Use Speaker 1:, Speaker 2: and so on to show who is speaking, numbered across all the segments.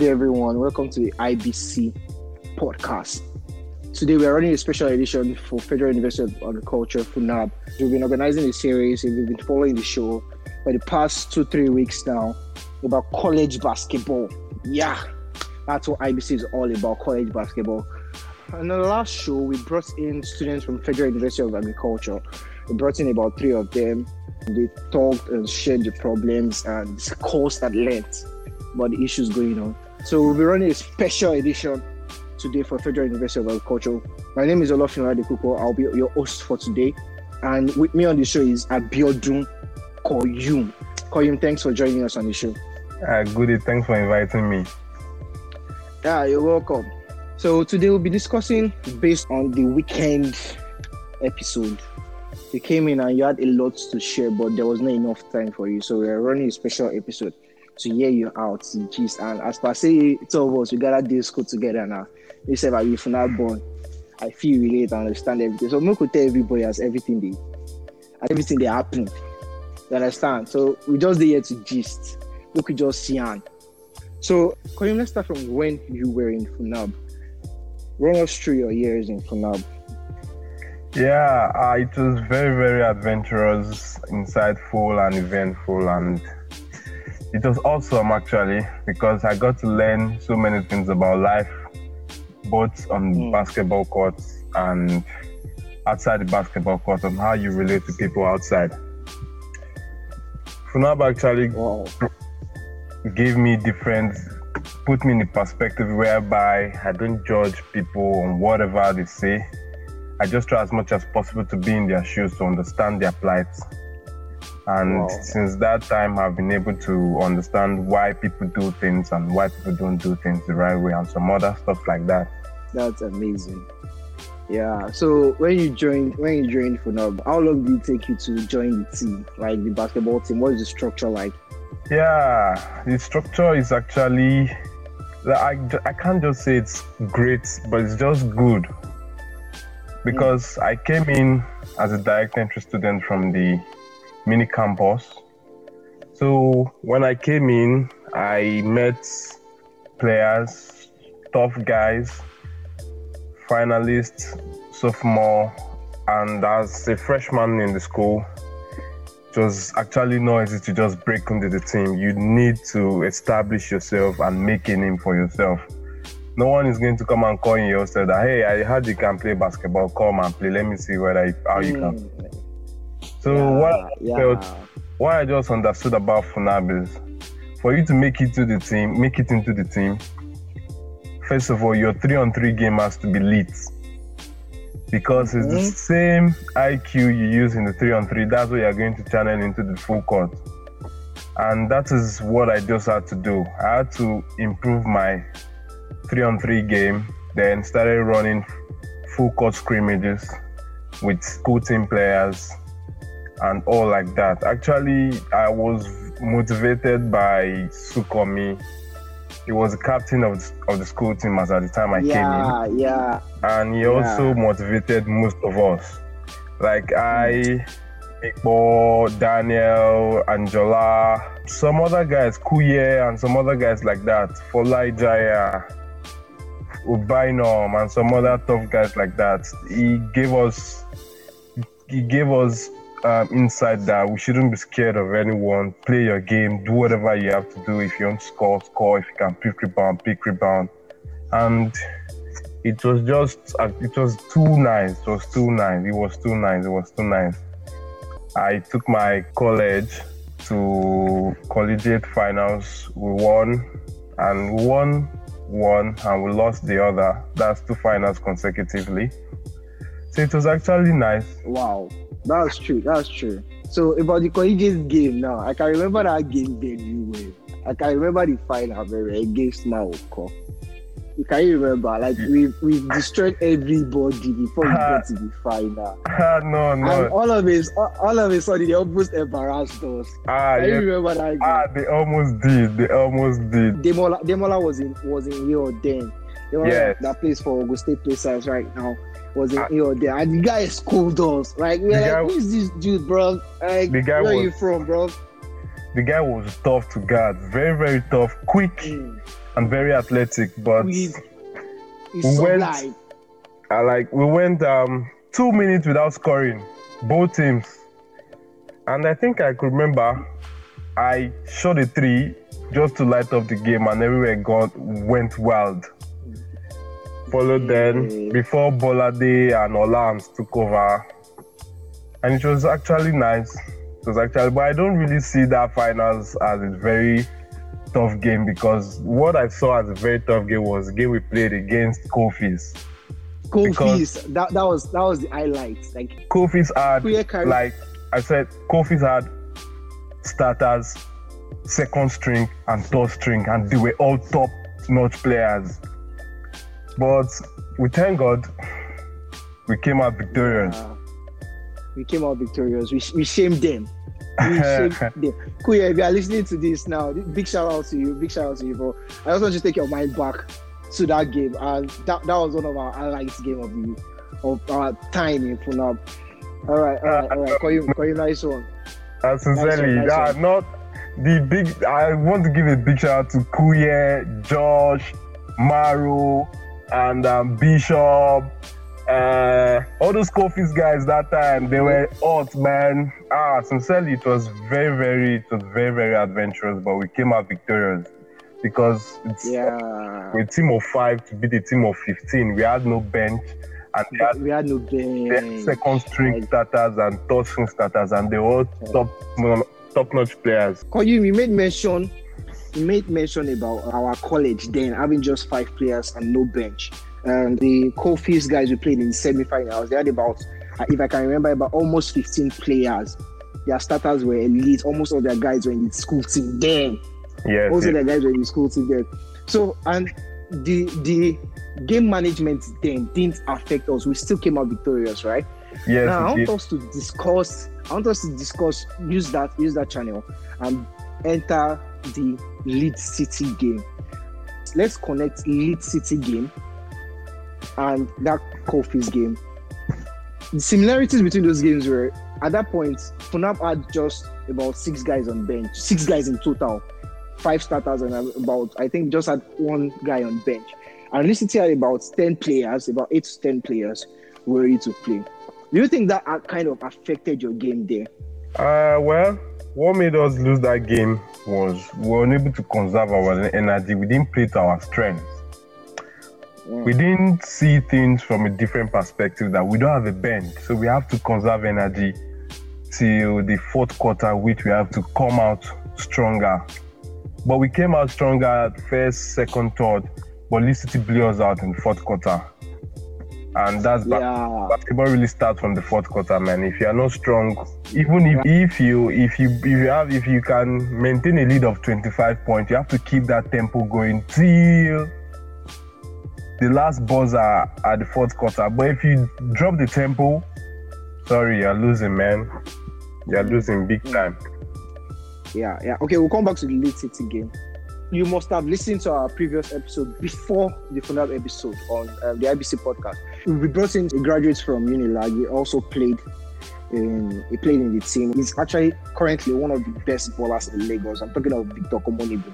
Speaker 1: Day, everyone. Welcome to the IBC podcast. Today, we are running a special edition for Federal University of Agriculture, FUNAB. We've been organizing a series, and we've been following the show for the past two, three weeks now about college basketball. Yeah, that's what IBC is all about college basketball. In the last show, we brought in students from Federal University of Agriculture. We brought in about three of them. They talked and shared the problems and discussed at length about the issues going on. So we'll be running a special edition today for Federal University of Agriculture. My name is Olofin Kuko. I'll be your host for today. And with me on the show is Abiodun Koyum. Koyum, thanks for joining us on the show.
Speaker 2: Uh, goody, thanks for inviting me.
Speaker 1: Yeah, you're welcome. So today we'll be discussing based on the weekend episode. You came in and you had a lot to share, but there was not enough time for you. So we're running a special episode to hear you out, gist. And as per say, two of us, we gather this school together now. You said, "I if not born, I feel relate and understand everything." So we could tell everybody as everything they, as everything they happen. You understand? So we just there to gist. We could just see on. So, Koyum, let's start from when you were in Funab. Run us through your years in Funab.
Speaker 2: Yeah, uh, it was very, very adventurous, insightful, and eventful, and it was awesome actually because I got to learn so many things about life, both on mm. basketball courts and outside the basketball court, and how you relate to people outside. Funab actually wow. gave me different, put me in a perspective whereby I don't judge people on whatever they say I just try as much as possible to be in their shoes to understand their plight. And wow. since that time, I've been able to understand why people do things and why people don't do things the right way and some other stuff like that.
Speaker 1: That's amazing. Yeah. So when you joined, when you joined FUNAB, how long did it take you to join the team, like the basketball team? What is the structure like?
Speaker 2: Yeah, the structure is actually, I, I can't just say it's great, but it's just good because hmm. I came in as a direct entry student from the mini campus. So when I came in, I met players, tough guys, finalists, sophomore, and as a freshman in the school, it was actually not easy to just break into the team. You need to establish yourself and make a name for yourself no one is going to come and call you and say that hey i heard you can play basketball come and play let me see whether how you can mm. So yeah, what I felt what i just understood about funab is for you to make it to the team make it into the team first of all your three on three game has to be lit. Because it's mm-hmm. the same iq you use in the three on three that's what you're going to channel into the full court. And that is what i just had to do. I had to improve my three on three game, then started running full court scrimmages with school team players and all like that. Actually, I was motivated by Sukomi. He was the captain of the, of the school team as at the time I
Speaker 1: yeah,
Speaker 2: came
Speaker 1: in. Yeah,
Speaker 2: And he yeah. also motivated most of us. Like hmm. I, Igbo, Daniel, Angela, some other guys, Kuye, and some other guys like that. Folai Jaya Ubainom and some other tough guys like that. He gave us he gave us um, that we shouldn't be scared of anyone. Play your game, do whatever you have to do. If you want to score, score. If you can pick rebound, pick rebound. And it was just uh, it was too nice. It was too nice. It was too nice. It was too nice. I took my college to collegiate finals. We won, and we won one and we lost the other. That's two finals consecutively. So it was actually nice.
Speaker 1: Wow, that's true. That's true. So about the collegiate game now, I can remember that game very well. I can remember the final very against Morocco. You can you remember? Like we we destroyed everybody before we got to the final.
Speaker 2: no, no.
Speaker 1: And all of it, all of a sudden, they almost embarrassed us.
Speaker 2: Ah,
Speaker 1: can
Speaker 2: yeah.
Speaker 1: you remember that? Game?
Speaker 2: Ah, they almost did. They almost did.
Speaker 1: Demola, Demola was in was in here then. Demola yes. that plays for Ogun State Pacers right now was in ah. here then, and the guy schooled us. Like we're like, guy, who is this dude, bro? Like, the guy where was, are you from, bro?
Speaker 2: The guy was tough to guard, very very tough, quick. Mm and very athletic, but
Speaker 1: We,
Speaker 2: We
Speaker 1: it's
Speaker 2: went-. I like we went um two minutes without scoring, both teams. And I think I could remember I shot a three just to light up the game and everywhere got went wild. Followed mm. then
Speaker 1: Yeah.
Speaker 2: before Bolade and Olams took over. And it was actually nice. It was actually but I don't really see that finals as a very tough game because what I saw as a very tough game was the game we played against Kofis.
Speaker 1: Feast. That that was that was the highlight. Like
Speaker 2: Kofi's had, like I said, Kofi's had starters, second string, and third string, and they were all top notch players. But we thank God we came out victorious.
Speaker 1: Uh, we came out victorious. We, we shamed them. We shamed them. Kuya, if you are listening to this now, big shout out to you. Big shout out to you. Bro. I also want you to take your mind back to that game, and that, that was one of our highlights game of the of our time in Funab. All right, all right, all right. Call you, call you nice one.
Speaker 2: And sincerely,
Speaker 1: Nice one, nice
Speaker 2: yeah, not the big. I want to give a big shout out to Kuye, Josh, Maru, and um, Bishop. Uh, all those Kofi's guys that time they were hot, man. Ah, sincerely, it was very, very, it was very, very adventurous. But we came out victorious because it's
Speaker 1: Yeah,
Speaker 2: with a team of five to beat a team of fifteen. We had no bench, and they had
Speaker 1: we had no
Speaker 2: they had
Speaker 1: bench.
Speaker 2: second string
Speaker 1: Like-
Speaker 2: starters and third string starters, and they were all top top notch players.
Speaker 1: Call you. You made mention. Made mention about our college then having just five players and no bench. And the Kofi's guys we played in semi-finals, they had about, uh, if I can remember, about almost 15 players. Their starters were elite. Almost all their guys were in the school team then.
Speaker 2: Yes,
Speaker 1: Also,
Speaker 2: yes.
Speaker 1: the guys were in the school team then. So, and the the game management then didn't affect us. We still came out victorious, right?
Speaker 2: yes,
Speaker 1: now I want us to discuss. I want us to discuss. Use that. Use that channel and enter the Lead City game. Let's connect Lead City game and that Kofi's game. The similarities between those games were at that point, Funab had just about six guys on bench, six guys in total, five starters and about I think just had one guy on bench. And Lead City had about ten players, about eight to ten players were ready to play. Do you think that kind of affected your game there?
Speaker 2: Uh, well, what made us lose that game was we were unable to conserve our energy. We didn't play to our strengths.
Speaker 1: Mm.
Speaker 2: We didn't see things from a different perspective that we don't have a bench, so we have to conserve energy till the fourth quarter, which we have to come out stronger. But we came out stronger at first, second, third, but Lead City blew us out in fourth quarter. And that's
Speaker 1: Yeah,
Speaker 2: basketball really starts from the fourth quarter, man. If you are not strong, even if, if you if you if you have if you can maintain a lead of 25 points, you have to keep that tempo going till the last buzzer at the fourth quarter. But if you drop the tempo, sorry, you're losing, man. You're losing big time.
Speaker 1: yeah, yeah. Okay, we'll come back to the Lead City game. You must have listened to our previous episode before the final episode on um, the IBC podcast. We brought in a graduate from Unilag. He also played in he played in the team. He's actually currently one of the best ballers in Lagos. I'm talking of Victor Komonibu.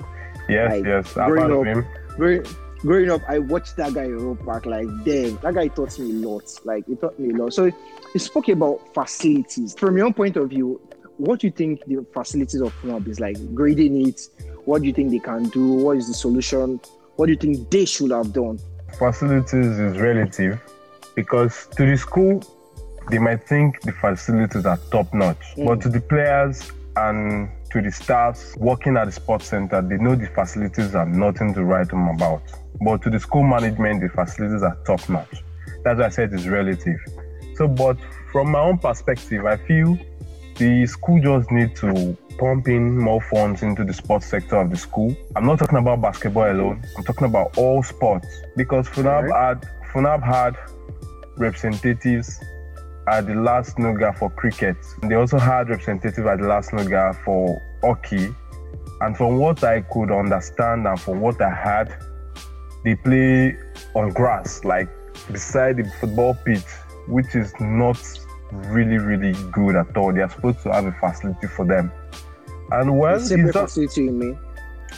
Speaker 2: Yes,
Speaker 1: Like,
Speaker 2: yes. I've
Speaker 1: growing
Speaker 2: heard of
Speaker 1: up-
Speaker 2: him.
Speaker 1: Growing, growing up, I watched that guy in Road Park. Like, damn, that guy taught me a lot. Like, he taught me a lot. So, he spoke about facilities. From your point of view, what do you think the facilities of Funab is like? Grading it. What do you think they can do? What is the solution? What do you think they should have done?
Speaker 2: facilities is relative because to the school they might think the facilities are top notch
Speaker 1: Mm.
Speaker 2: but to the players and to the staffs working at the sports center they know the facilities are nothing to write home about but to the school management the facilities are top notch that's why i said it's relative so but from my own perspective i feel the school just need to pump in more funds into the sports sector of the school. I'm not talking about basketball alone. I'm talking about all sports because Funab
Speaker 1: Alright.
Speaker 2: had Funab had representatives at the last Nuga for cricket. They also had representatives at the last Nuga for hockey. And from what I could understand and from what I had, they play on grass, like beside the football pitch, which is not really, really good at all. They are supposed to have a facility for them. And well,
Speaker 1: the separate facility, you mean?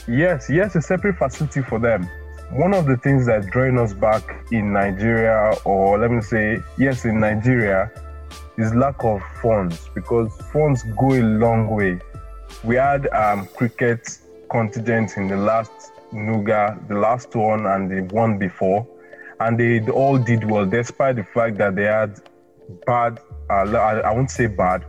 Speaker 2: Yes, yes, a separate facility for them. One of the things that drawing us back in Nigeria, or let me say, yes, in Nigeria, is lack of funds because funds go a long way. We had um, cricket contingent in the last Nuga, the last one, and the one before, and they all did well despite the fact that they had bad, uh, I won't say bad,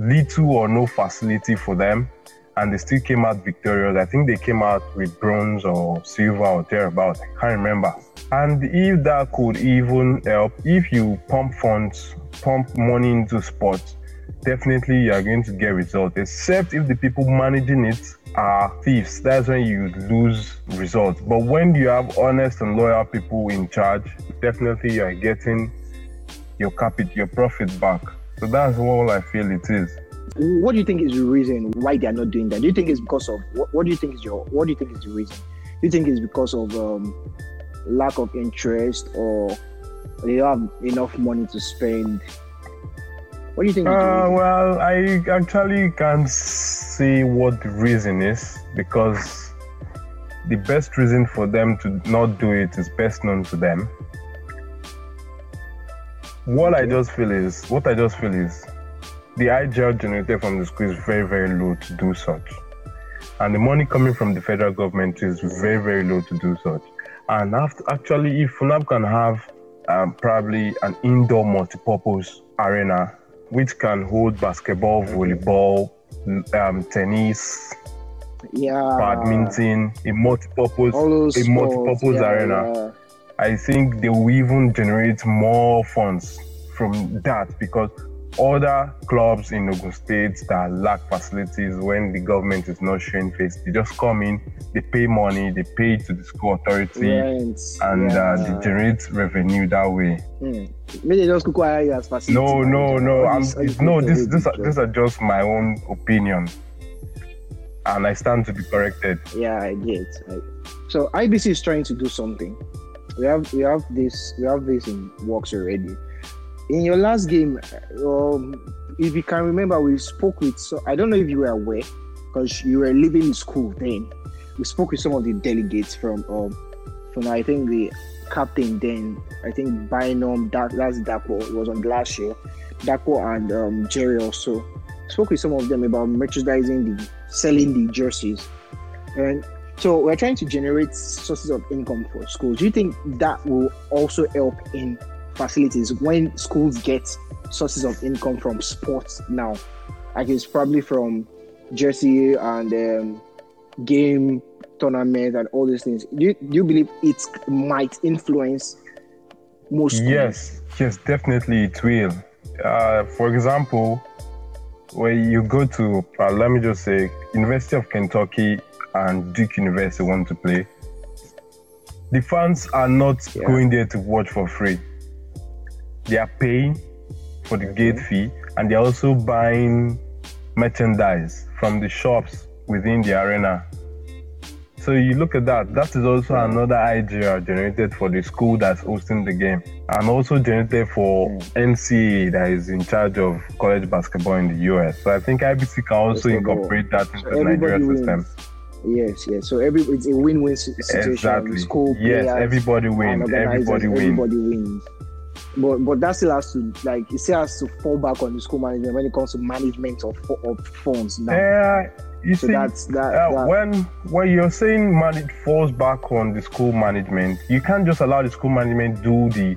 Speaker 2: little or no facility for them and they still came out victorious. I think they came out with bronze or silver or thereabout. I can't remember. And if that could even help, if you pump funds, pump money into sports, definitely you are going to get results. Except if the people managing it are thieves, that's when you lose results. But when you have honest and loyal people in charge, definitely you are getting your capital, your profit back. So that's all I feel it is.
Speaker 1: What do you think is the reason why they are not doing that? Do you think it's because of what, what do you think is your what do you think is the reason? Do you think it's because of um, lack of interest or they don't have enough money to spend? What do you think?
Speaker 2: Uh, well, I actually can't see what the reason is because the best reason for them to not do it is best known to them. What okay. I just feel is what I just feel is the IGR generated from the school is very, very low to do such. And the money coming from the federal government is very, very low to do such. And after, actually, if FUNAB can have um, probably an indoor multi-purpose arena which can hold basketball, volleyball, um, tennis,
Speaker 1: yeah,
Speaker 2: badminton, a multi-purpose, a multi-purpose yeah, arena. Yeah. I think they will even generate more funds from that because other clubs in Ogun State that lack facilities when the government is not showing face, they just come in, they pay money, they pay to the school authority, and yeah. uh, they generate revenue that way.
Speaker 1: Hmm. Maybe just acquire you as facility.
Speaker 2: No, no, no. I'm, no, this, this, are, these are just my own opinion, and I stand to be corrected.
Speaker 1: Yeah, I get. So IBC is trying to do something. We have we have this we have this in works already in your last game, um, if you can remember, we spoke with. So I don't know if you were aware because you were leaving school then. We spoke with some of the delegates from um, from I think the captain then. I think Bynum, that that's Dapo was on last year. Dapo and um, Jerry also spoke with some of them about merchandising the selling the jerseys, and so we're trying to generate sources of income for schools. Do you think that will also help in facilities when schools get sources of income from sports now like it's probably from jersey and um, game tournament and all these things do you, do you believe it might influence most schools?
Speaker 2: yes yes definitely it will uh, for example when you go to uh, let me just say university of kentucky and duke university want to play the fans are not yeah. going there to watch for free they are paying for the gate fee and they're also buying merchandise from the shops within the arena. So you look at that, that is also hmm. another IGR generated for the school that's hosting the game and also generated for hmm. NCAA that is in charge of college basketball in the US. So I think IBC can also uh, incorporate that into so the Nigeria wins. system.
Speaker 1: Yes, yes. So every it's a win-win situation.
Speaker 2: Exactly. School yes, everybody wins. Everybody wins.
Speaker 1: Everybody wins but but that still has to like it still has to fall back on the school management when it comes to management of, of funds now.
Speaker 2: Yeah, you so see, that's that, uh, that, when when you're saying money falls back on the school management, you can't just allow the school management do the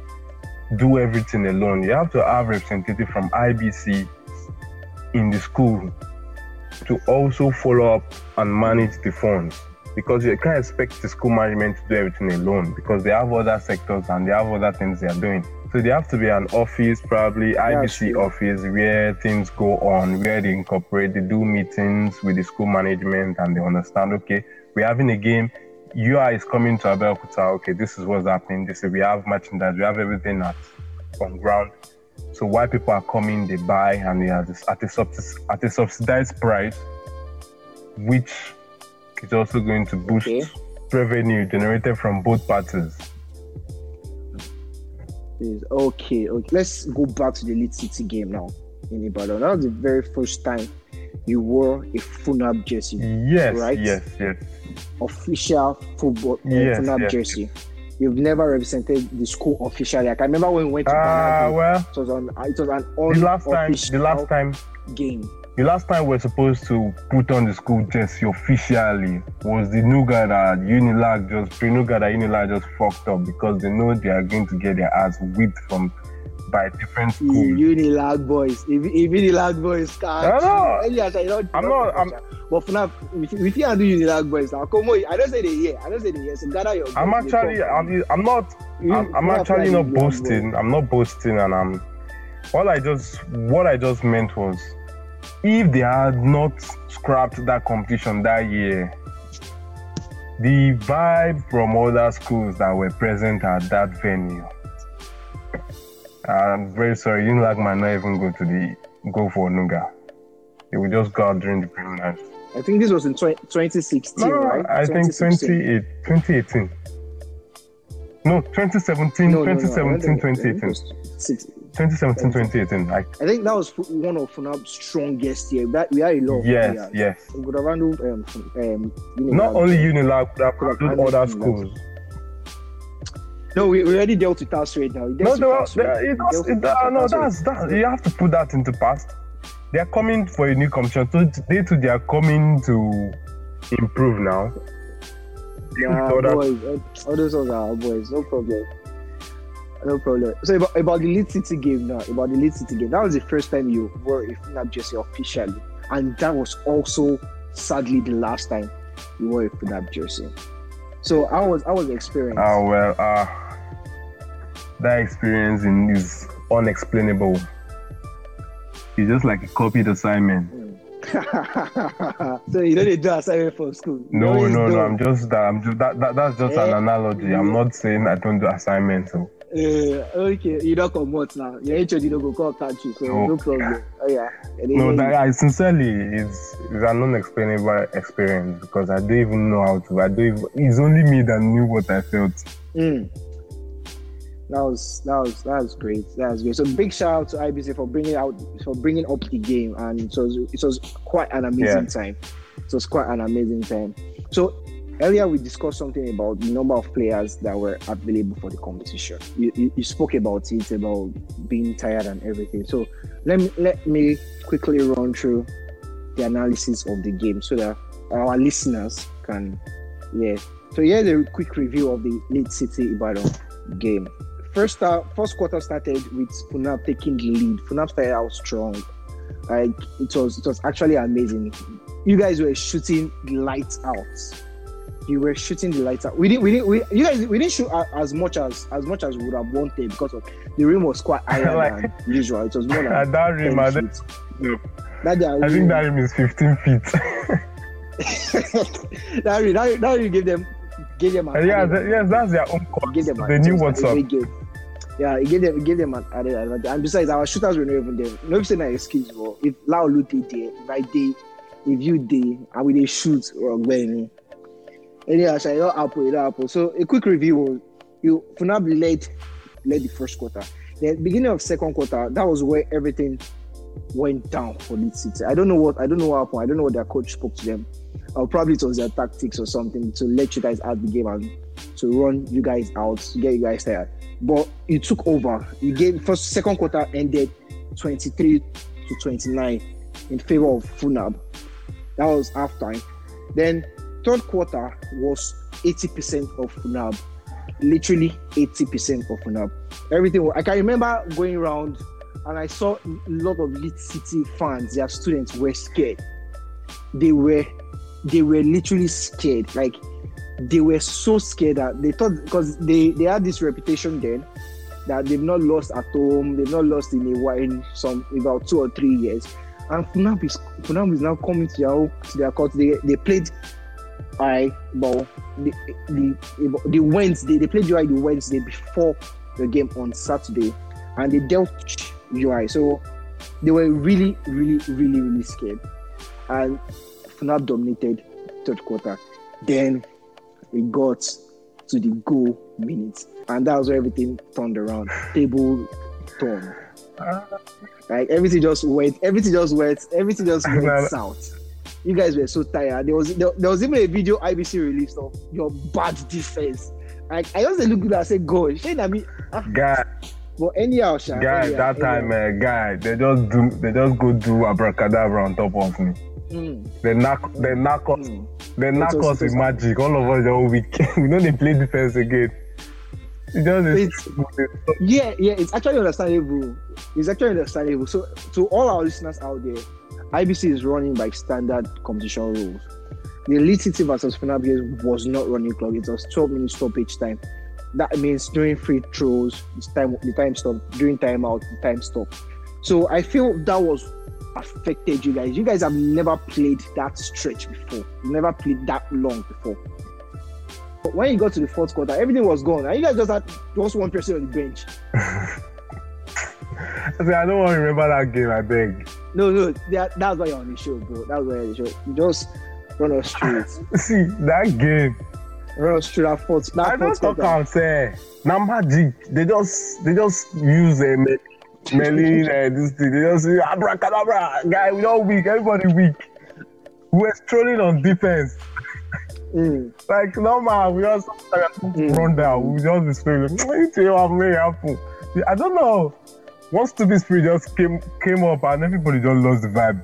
Speaker 2: do everything alone. You have to have representative from IBC in the school to also follow up and manage the funds because you can't expect the school management to do everything alone because they have other sectors and they have other things they are doing. So there have to be an office, probably IBC office, where things go on, where they incorporate, they do meetings with the school management, and they understand. Okay, we're having a game. UI is coming to Abeokuta. Okay, this is what's happening. This is we have merchandise, we have everything at on ground. So why people are coming, they buy, and they are this, at a subs- at a subsidized price, which is also going to boost okay. revenue generated from both parties
Speaker 1: is okay. Okay, let's go back to the Lead City game now in Ibadan. That was the very first time you wore a Funab jersey,
Speaker 2: Yes,
Speaker 1: Right?
Speaker 2: yes, yes.
Speaker 1: official football uh,
Speaker 2: Yes,
Speaker 1: Funab
Speaker 2: yes.
Speaker 1: jersey. You've never represented the school officially. Like I remember when we went to
Speaker 2: Ah, well,
Speaker 1: it was on it was an
Speaker 2: the last time, the last time,
Speaker 1: game.
Speaker 2: The last time we're supposed to put on the school jersey officially was the new guy that Unilag just, the new guy that Unilag just fucked up because they know they are going to get their ass whipped from by different schools.
Speaker 1: Unilag boys. If, Unilag boys can't.
Speaker 2: I know.
Speaker 1: Elias, I don't,
Speaker 2: I'm not- I'm-
Speaker 1: But FNAF, if, if you do Unilag boys now, come on. I don't say they hear. I don't say they hear. So gather your.
Speaker 2: I'm actually, I'm, I'm not. I'm, I'm actually not boasting. I'm not boasting, and I'm. All I just, what I just meant was, if they had not scrapped that competition that year, the vibe from other schools that were present at that venue. I'm very sorry, you like might not even go to the go for Nuga. They will just go out during the preliminaries.
Speaker 1: I think this was in 20, 2016,
Speaker 2: No,
Speaker 1: right?
Speaker 2: I think
Speaker 1: 2016.
Speaker 2: 28 2018. No, 2017,
Speaker 1: No, no, no,
Speaker 2: 2017,
Speaker 1: don't think- I think it
Speaker 2: 2018.
Speaker 1: Was
Speaker 2: 2017, 2018. Like,
Speaker 1: I think that was one of FNAP's strongest year. That we had a lot
Speaker 2: yes,
Speaker 1: players.
Speaker 2: yes.
Speaker 1: We could have handled um, um, Unilag.
Speaker 2: Not only Unilag, but
Speaker 1: Could have handled
Speaker 2: other schools.
Speaker 1: No, we, we already dealt with us right now.
Speaker 2: No, were,
Speaker 1: Taswed.
Speaker 2: they, it was, it, uh, no, that's that. You have to put that into past. They are coming for a new competition. So they too, they are coming to improve now.
Speaker 1: Nah,
Speaker 2: that-
Speaker 1: boys, all- those are our boys. No problem. No problem. So about, about the Lead City game now, about the Lead City game, that was the first time you wore a FNAP jersey officially, and that was also sadly the last time you wore a FNAP jersey. So I was I was the experience.
Speaker 2: Ah, well, uh, that experience in, is unexplainable. It's just like a copied assignment.
Speaker 1: so you they do assignment for school. You
Speaker 2: No, no, no. I'm just that. I'm just that. that that's just an
Speaker 1: Eh?
Speaker 2: analogy. I'm not saying I don't do assignments. So.
Speaker 1: Uh, okay, you don't come out now. Your HOD don't go call catch you, so
Speaker 2: No.
Speaker 1: no problem. Oh yeah.
Speaker 2: No, that I sincerely it's, it's an unexplainable experience because I don't even know how to. I don't. Even, it's only me that knew what I felt.
Speaker 1: Mm. That was that was that was great. That was great. So big shout out to IBC for bringing out for bringing up the game, and it was it was quite an amazing time. It was quite an amazing time. So earlier we discussed something about the number of players that were available for the competition. You, you, you spoke about it about being tired and everything. So let me let me quickly run through the analysis of the game so that our listeners can yeah. So here's a quick review of the Lead City Ibadan game. First start, first quarter started with Funab taking the lead. Funab started out strong. Like it was it was actually amazing. You guys were shooting lights out. You were shooting the lights out. We didn't we didn't we, you guys we didn't shoot as much as as much as we would have wanted because of the rim was quite higher
Speaker 2: Like-
Speaker 1: than usual. It was more than
Speaker 2: At that rim, I, think-
Speaker 1: feet. That day,
Speaker 2: I think that rim is 15 feet.
Speaker 1: that rim, that, that rim gave them gave them an
Speaker 2: yeah, that, yes, that's their own court.
Speaker 1: give them
Speaker 2: They knew what's up.
Speaker 1: Yeah, it gave them it gave them an added advantage. And besides, our shooters were not even there. No be say na excuse for if Laolu did, there, right day, if you did, and we dey shoot or when anyhow, shall not happen, it happen. So a quick review you Funab led led the first quarter. The beginning of second quarter, that was where everything went down for Lead City. I don't know what I don't know what happened. I don't know what their coach spoke to them. Or probably it was their tactics or something to let you guys out the game and to run you guys out to get you guys tired. But you took over. You gave first second quarter ended 23 to 29 in favor of Funab. That was half time. Then third quarter was 80% of Funab. Literally 80% of Funab. Everything I can remember going around and I saw a lot of Lead City fans, their students were scared. They were they were literally scared. Like they were so scared that they thought because they they had this reputation then that they've not lost at home, they've not lost in a while in some about two or three years. And Funab is Funab is now coming to their to their court. They they played I ball the the the Wednesday they played UI the Wednesday before the game on Saturday, and they dealt UI. So they were really really really really scared, and Funab dominated third quarter. Then we got to the goal minutes, and that was where everything turned around. Table turned. Like everything just went, everything just went, everything just went south. You guys were so tired. There was there, there, was even a video IBC released of your bad defense. Like I just look good and say, "Go." Shane, I mean,
Speaker 2: ah. guy.
Speaker 1: But anyhow, Sha,
Speaker 2: guy, that time, uh, guy, they just do, they just go do abracadabra on top of me. Mm. They knock, they knock us, mm. they knock us with magic. All of us are weak. we know they play defense again.
Speaker 1: It It's, yeah, yeah, it's actually understandable. It's actually understandable. So, to all our listeners out there, IBC is running by standard competition rules. The Lead City versus Fenerbahce was not running clock. It was 12 minutes stoppage time. That means during free throws, the time the time stop. During timeout, the time stop. So I feel that was affected you guys. You guys have never played that stretch before. Never played that long before. But when you got to the fourth quarter, everything was gone. And you guys just had just one person on the bench.
Speaker 2: I said, I don't want to remember that game, I beg.
Speaker 1: No, no, that, that's why you're on the show, bro. That's why you're on the show. You just run us straight.
Speaker 2: See, that game.
Speaker 1: Run us straight that fourth. That
Speaker 2: I don't talk out say. Now magic. They just they just use a uh, Melin uh, this thing. They just say abracadabra. Guy, we all weak. Everybody weak. We're strolling on defense. Mm. Like normal, we just mm. run down. We just be screaming. I don't know. One stupid spirit just came came up and everybody just lost the vibe.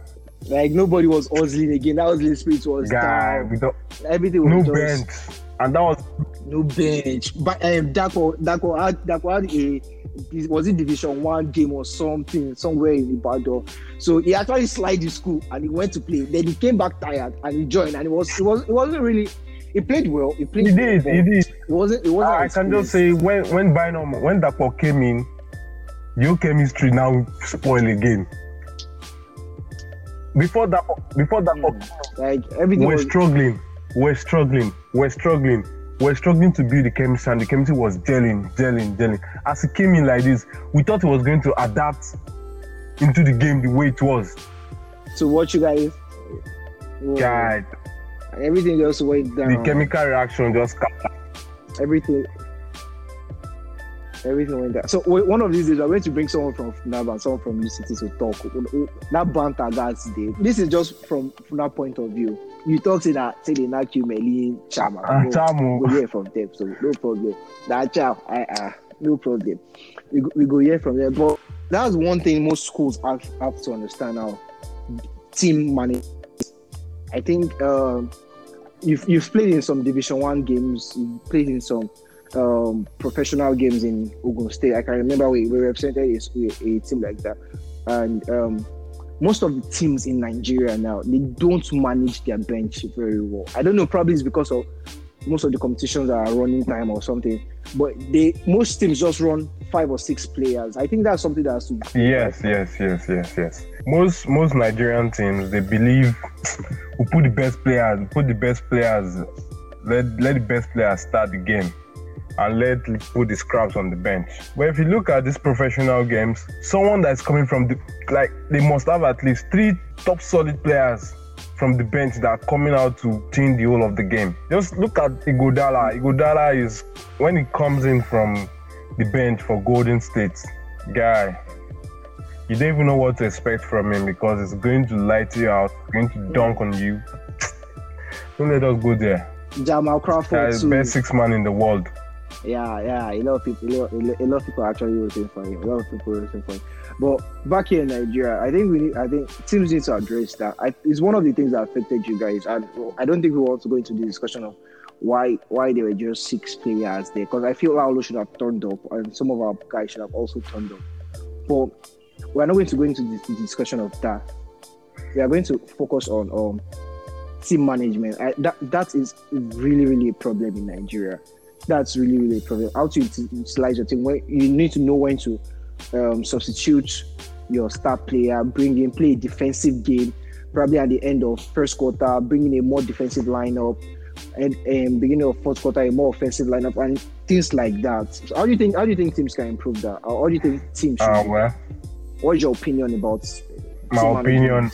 Speaker 1: Like nobody was hustling again. That was the spirit was
Speaker 2: Guy,
Speaker 1: down. Without, Everything was
Speaker 2: no
Speaker 1: just,
Speaker 2: bench, and that was
Speaker 1: no bench. But um, Dako Dako had Dako had a was it Division One game or something somewhere in Ibadan. So he actually slid the school and he went to play. Then he came back tired and he joined and it was it was it wasn't really he played well. He played.
Speaker 2: He did.
Speaker 1: Well,
Speaker 2: he did.
Speaker 1: It wasn't. It wasn't.
Speaker 2: I can just say when when Bynum when Dapo came in, your chemistry now spoil again. Before that, before that,
Speaker 1: mm. like everything,
Speaker 2: we're
Speaker 1: was...
Speaker 2: struggling. We're struggling. We're struggling. We're struggling to build the chemistry, and the chemistry was gelling, gelling, gelling. As he came in like this, we thought he was going to adapt into the game the way it was.
Speaker 1: So what you guys?
Speaker 2: God,
Speaker 1: everything just went down.
Speaker 2: The chemical reaction just
Speaker 1: everything. Everything went down. So one of these days, I'm going to bring someone from Funab and someone from City to talk. That banter that's there. This is just from that point of view. You talk to that, say they knock you, Melin, Chama.
Speaker 2: Uh, Chamu.
Speaker 1: We hear from them, so no problem. That child, I, uh, no problem. We go, we go hear from them. But that's one thing most schools have, have to understand now. Team management I think um, you've you've played in some Division One games. You've played in some um, professional games in Ogun State. I can remember we, we represented a, a, team like that, and um, most of the teams in Nigeria now they don't manage their bench very well. I don't know. Probably it's because of most of the competitions are running time or something. But they most teams just run five or six players. I think that's something that has to.
Speaker 2: Yes, yes, yes, yes, yes. Most most Nigerian teams they believe we put the best players, put the best players, let let the best players start the game, and let put the scraps on the bench. But if you look at these professional games, someone that's coming from the like they must have at least three top solid players from the bench that are coming out to change the whole of the game. Just look at Iguodala. Iguodala is when he comes in from the bench for Golden State, guy. You don't even know what to expect from him because it's going to light you out, going to dunk on you. Don't let us go there.
Speaker 1: Jamal Crawford,
Speaker 2: the best six man in the world.
Speaker 1: Yeah, yeah, a lot of people, a lot, of people actually rooting for him. A lot of people rooting for him. But back here in Nigeria, I think we need, I think teams need to address that. I, it's one of the things that affected you guys. I, I don't think we want to go into the discussion of why why there were just six players there because I feel Laolo should have turned up and some of our guys should have also turned up. But we're not going to go into the, the discussion of that. We are going to focus on um, team management. I, that that is really really a problem in Nigeria. That's really really a problem. How to utilize your team? When you need to know when to um, substitute your star player, bring in, play a defensive game, probably at the end of first quarter, bring in a more defensive lineup, and, and beginning of fourth quarter, a more offensive lineup, and things like that. So how do you think? How do you think teams can improve that? Or how do you think teams? Should
Speaker 2: uh, well,
Speaker 1: what's your opinion about?
Speaker 2: My opinion.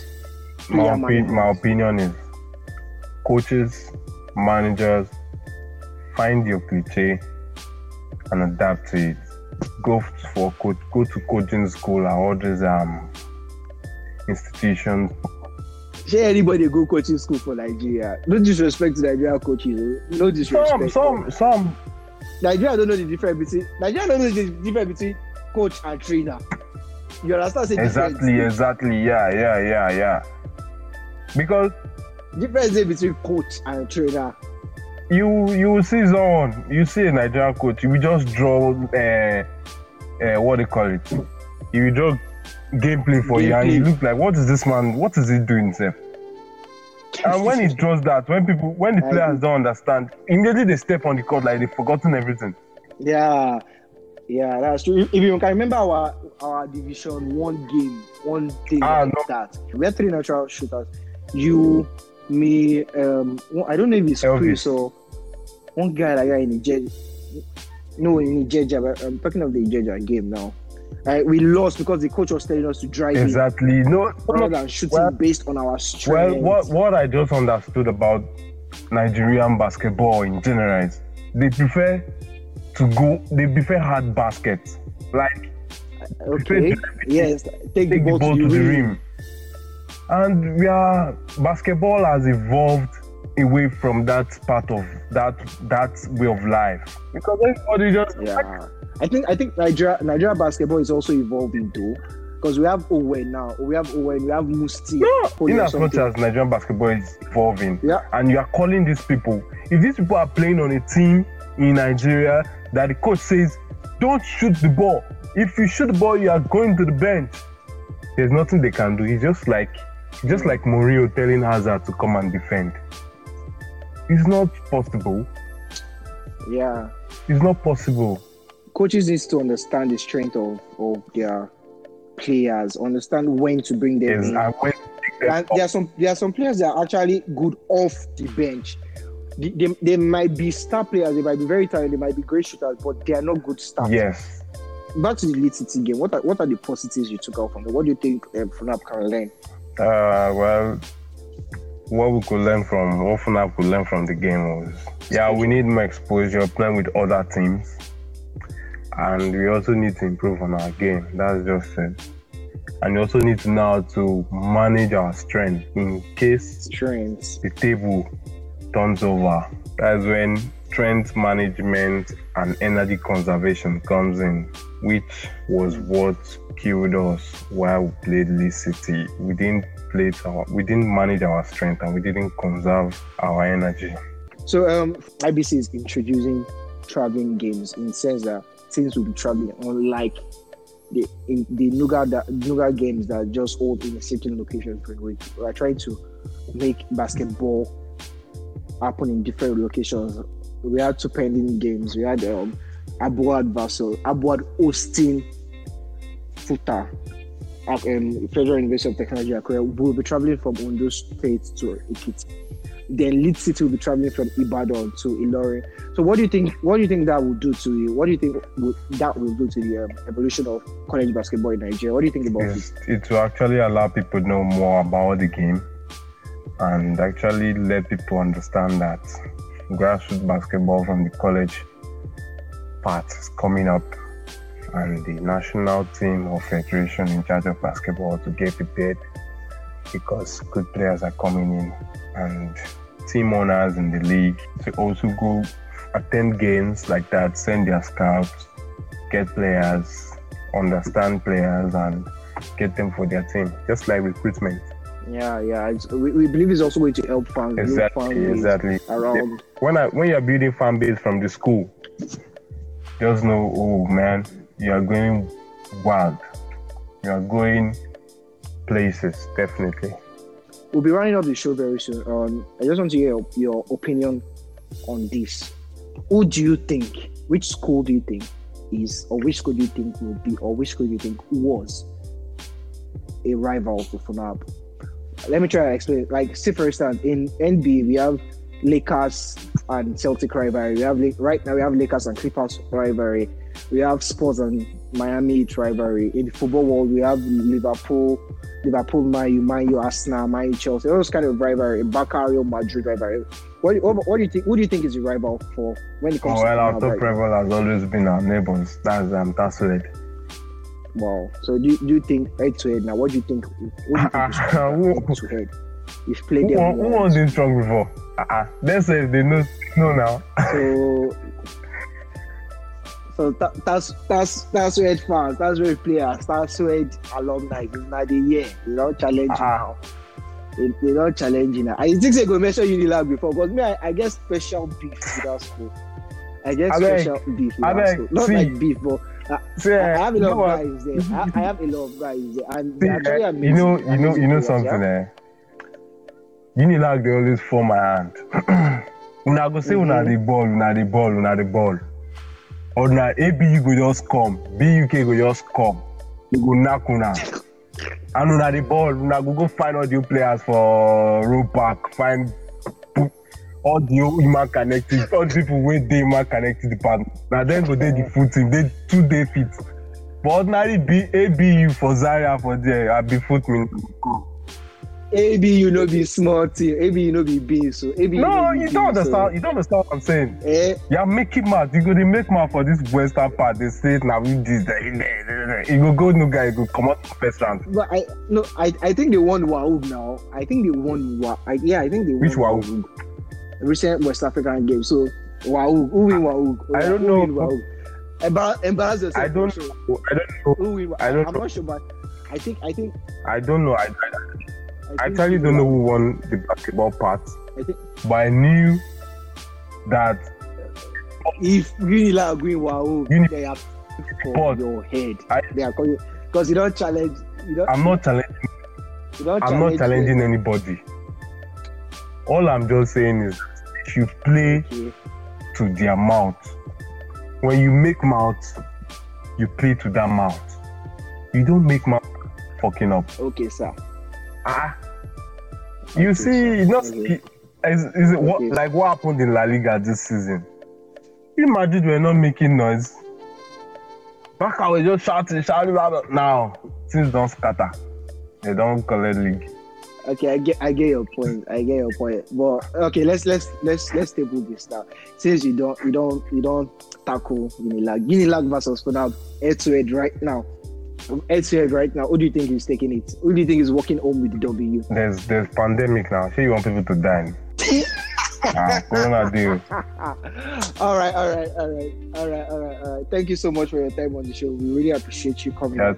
Speaker 2: My, opi- my opinion is coaches, managers, find your cliche and adapt to it go for coach, go to coaching school and all these um institutions.
Speaker 1: Shey anybody go coaching school for Nigeria? No disrespect to Nigeria coaches. oh. No disrespect.
Speaker 2: Some, some, some.
Speaker 1: Nigeria don't know the difference between Nigeria don't know the difference between coach and trainer. You understand? Say
Speaker 2: Exactly,
Speaker 1: difference.
Speaker 2: exactly. Yeah, yeah, yeah, yeah. Because
Speaker 1: Difference between coach and trainer.
Speaker 2: You you see someone, you see a Nigerian coach, you just draw uh, uh, what they call it. You draw gameplay for you, and you look like, what is this man? What is he doing, sir? And when he draws that, when people, when the players don't understand, immediately they step on the court like they've forgotten everything.
Speaker 1: Yeah, yeah, that's true. If, if you can remember our our division one game, one thing
Speaker 2: Ah,
Speaker 1: like
Speaker 2: no.
Speaker 1: that. We had three natural shooters. You, me, um, I don't know if it's. Chris or one guy like that in Nigeria. No, in Nigeria, but I'm talking of the Nigeria game now. Uh, we lost because the coach was telling us to drive in
Speaker 2: Exactly. No,
Speaker 1: rather than shooting
Speaker 2: Well-
Speaker 1: based on our strength.
Speaker 2: Well, what what I just understood about Nigerian basketball in general is they prefer to go. They prefer hard baskets, like
Speaker 1: okay, yes, take, the
Speaker 2: take
Speaker 1: ball,
Speaker 2: the ball
Speaker 1: to, the rim.
Speaker 2: And we are basketball has evolved away from that part of that that way of life because everybody just
Speaker 1: Yeah, I think I think Nigeria Nigeria basketball is also evolving too because we have Owen now, we have Owen, we have Musti.
Speaker 2: Yeah, in as much as Nigerian basketball is evolving,
Speaker 1: Yeah.
Speaker 2: and you are calling these people, if these people are playing on a team in Nigeria that the coach says, don't shoot the ball. If you shoot the ball, you are going to the bench. There's nothing they can do. It's just like, just like Mourinho telling Hazard to come and defend. It's not possible.
Speaker 1: Yeah,
Speaker 2: It's not possible.
Speaker 1: coaches needs to understand the strength of of their players, understand when to bring them
Speaker 2: Yes,
Speaker 1: in.
Speaker 2: and when
Speaker 1: And there are some there are some players that are actually good off the bench. They, they, they might be star players, they might be very talented, they might be great shooters, but they are not good stars.
Speaker 2: yes.
Speaker 1: Back to the Lead City game. What are what are the positives you took out from it? What do you think um, Funab can learn?
Speaker 2: Uh, well, what we could learn from, what FNAP could learn from the game was, yeah, we need more exposure playing with other teams, and we also need to improve on our game. That's just it. And we also need to know how to manage our strength in case
Speaker 1: Strengths.
Speaker 2: the table turns over. That's when strength management and energy conservation comes in, which was what killed us while we played Lead City. We didn't play our, we didn't manage our strength and we didn't conserve our energy.
Speaker 1: So um, IBC is introducing traveling games in the sense that teams will be traveling, unlike the in the Nuga Nuga games that just hold in a certain location for a week. We are trying to make basketball happen in different locations. We had two pending games. We had um, Abuad versus Abuad hosting Futa at um, Federal University of Technology Akure. We'll be traveling from Ondo State to Ekiti then Lead City will be traveling from Ibadan to Ilorin. So what do you think? What do you think that will do to you? What do you think would, that will do to the um, evolution of college basketball in Nigeria? What do you think about it?
Speaker 2: It will actually allow people to know more about the game and actually let people understand that grassroots basketball from the college part is coming up and the national team or federation in charge of basketball to get prepared because good players are coming in and team owners in the league to also go attend games like that, send their scouts, get players, understand players, and get them for their team, just like recruitment.
Speaker 1: Yeah, yeah. It's, we, we believe it's also going to help fans,
Speaker 2: Exactly, exactly.
Speaker 1: around.
Speaker 2: When I when you're building fan base from the school, just know, oh man, you are going wild. You are going places, definitely.
Speaker 1: We'll be running up the show very soon. Um, I just want to hear your, your opinion on this. Who do you think? Which school do you think is, or which school do you think will be, or which school do you think was a rival to Funab? Let me try to explain. Like, say for instance, in NBA we have Lakers and Celtic rivalry. We have right now we have Lakers and Clippers rivalry. We have Spurs and Miami rivalry. In the football world, we have Liverpool, Liverpool, Man U, Man U, Arsenal, Man U, Chelsea. Those kind of rivalry. Barca, Real Madrid rivalry. what, what, what do you think? Who do you think is your rival for when it comes
Speaker 2: Oh, well,
Speaker 1: to
Speaker 2: our top rival has always been our neighbors. That's um, that's it.
Speaker 1: Wow. So do you, do you think head to head now? What do you think? What do you think is
Speaker 2: who,
Speaker 1: head to head? You've played
Speaker 2: who,
Speaker 1: them.
Speaker 2: who
Speaker 1: once.
Speaker 2: won this strong before? Uh-uh. They say they know, know now.
Speaker 1: So, so that, that's that's that's where fans, that's where players, that's where alumni. It's not the year. They don't challenge you
Speaker 2: Ah.
Speaker 1: now. They, they don't challenge you now. I think they go mention Unilag before, because me, I, I get special beef with that school. I get
Speaker 2: Abeg,
Speaker 1: special beef with that school. Not
Speaker 2: see.
Speaker 1: like beef, but
Speaker 2: See,
Speaker 1: I I have a
Speaker 2: you
Speaker 1: lot
Speaker 2: what?
Speaker 1: of guys there. I, I have a lot of guys there, and
Speaker 2: See,
Speaker 1: actually amazing.
Speaker 2: you know, you know, you know something,
Speaker 1: yeah?
Speaker 2: eh? Unilag they always form my hand. una go say una
Speaker 1: Mhm.
Speaker 2: the ball, una the ball, una the ball. Or na ABU go just come, BUK go just come. They go knock una. And una the ball, una go go find all the players for road park, find all the human connected, all the people wey dey human connected department. Na dem go dey the full team, dey two dey fit. But ordinary B, ABU for Zaria for there, I be foot me.
Speaker 1: AB, you know, be small team. AB, you know, be big. So AB,
Speaker 2: No,
Speaker 1: be
Speaker 2: you don't
Speaker 1: so-
Speaker 2: understand. You don't understand what I'm saying.
Speaker 1: Eh,
Speaker 2: You're making mad. You go to make mad for this western part. They say now we this. You go go no guy. You go come out first round.
Speaker 1: but I no, I I think they won Wahoog now. I think they won Wa. I, yeah, I think they won
Speaker 2: Which Wahoog?
Speaker 1: Recent West African game. So Wahoog, who win Wahoog?
Speaker 2: I don't know.
Speaker 1: Embar- embarrass yourself.
Speaker 2: I don't.
Speaker 1: sure.
Speaker 2: know. I don't know.
Speaker 1: Who win?
Speaker 2: I don't
Speaker 1: I'm
Speaker 2: know.
Speaker 1: not sure, but I think I think
Speaker 2: I don't know. I, I, I actually don't know who won the basketball part,
Speaker 1: I think
Speaker 2: but I knew that
Speaker 1: if Unilag win Wahoog,
Speaker 2: Uni-
Speaker 1: they are for your head.
Speaker 2: I-
Speaker 1: they are calling because you don't challenge. You don't.
Speaker 2: I'm not challenging. I'm not challenging anybody. All I'm just saying is, you play to their mouth. When you make mouth, you play to that mouth. You don't make mouth fucking up.
Speaker 1: Okay, sir.
Speaker 2: Ah, you
Speaker 1: Okay,
Speaker 2: see, you know,
Speaker 1: Okay.
Speaker 2: is, is it what
Speaker 1: Okay.
Speaker 2: like what happened in La Liga this season? You Madrid were not making noise. Back I was just shouting, shouting. Now, things don't scatter. They don't collect league.
Speaker 1: Okay, I get I get your point. I get your point. But okay, let's let's let's let's table this now. Since you don't you don't you don't tackle Unilag. Unilag versus FUNAAB head to head right now. Head to head right now. Who do you think is taking it? Who do you think is walking home with the W?
Speaker 2: There's there's pandemic now. Sure, you want people to die. ah, Corona deal.
Speaker 1: all right, all right, all right, all right, all right, all right. Thank you so much for your time on the show. We really appreciate you coming. On.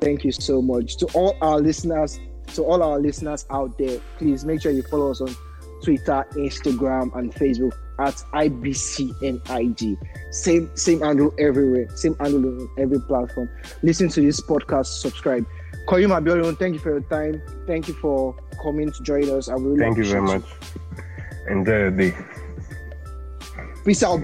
Speaker 1: Thank you so much to all our listeners. To all our listeners out there, please make sure you follow us on Twitter, Instagram, and Facebook at IBCNIG. Same same handle everywhere. Same handle on every platform. Listen to this podcast. Subscribe. Koyum Abiodun, thank you for your time. Thank you for coming to join us. I really
Speaker 2: Thank you very much. Enjoy your day.
Speaker 1: Peace out.